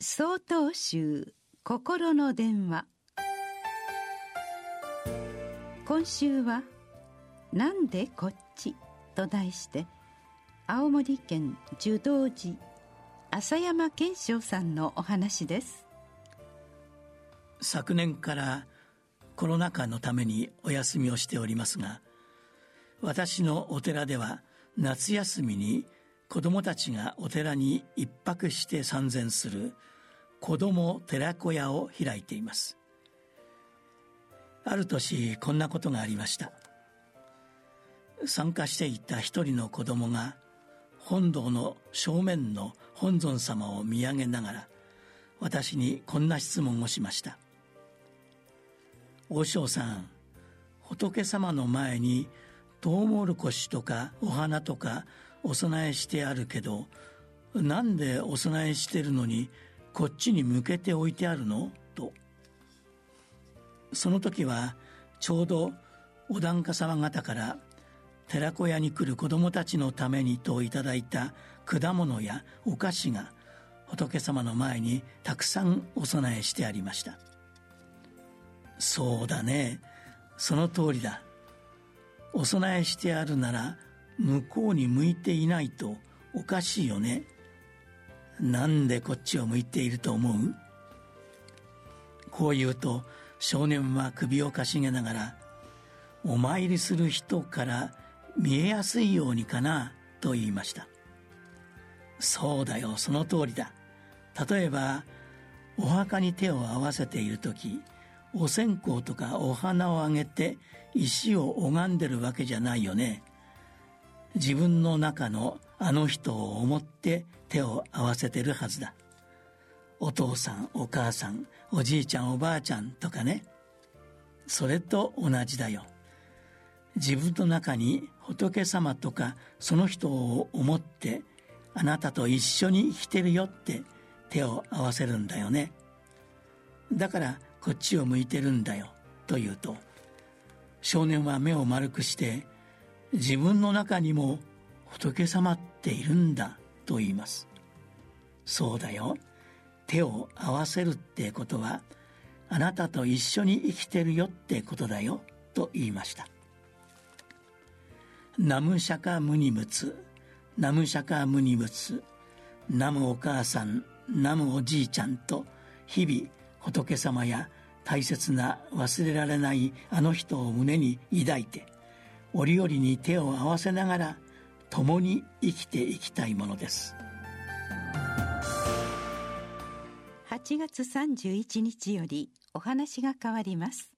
総統集心の電話今週は「なんでこっち?」と題して青森県樹道寺浅山健昌さんのお話です昨年からコロナ禍のためにお休みをしておりますが私のお寺では夏休みに子供たちがお寺に一泊して参禅する子供寺子屋を開いています。ある年こんなことがありました。参加していた一人の子供が本堂の正面の本尊様を見上げながら私にこんな質問をしました「和尚さん仏様の前にトウモロコシとかお花とかお供えしてあるけどなんでお供えしてるのにこっちに向けて置いてあるの?」と。その時はちょうどお檀家様方から寺子屋に来る子供たちのためにといただいた果物やお菓子が仏様の前にたくさんお供えしてありました。そうだね。その通りだ。お供えしてあるなら向こうに向いていないとおかしいよね。なんでこっちを向いていると思う？こう言うと少年は首をかしげながらお参りする人から見えやすいようにかな？と言いました。そうだよその通りだ。例えばお墓に手を合わせている時お線香とかお花をあげて石を拝んでるわけじゃないよね。自分の中のあの人を思って手を合わせてるはずだ。お父さんお母さんおじいちゃんおばあちゃんとかね。それと同じだよ。自分の中に仏様とかその人を思ってあなたと一緒に生きてるよって手を合わせるんだよね。だからこっちを向いてるんだよと言うと少年は目を丸くして自分の中にも仏様っているんだと言います。そうだよ。手を合わせるってことはあなたと一緒に生きてるよってことだよと言いました。ナムシャカムニムツナムシャカムニムツナムお母さんナムおじいちゃんと日々仏様や大切な忘れられないあの人を胸に抱いて折々に手を合わせながら共に生きていきたいものです。8月31日よりお話が変わります。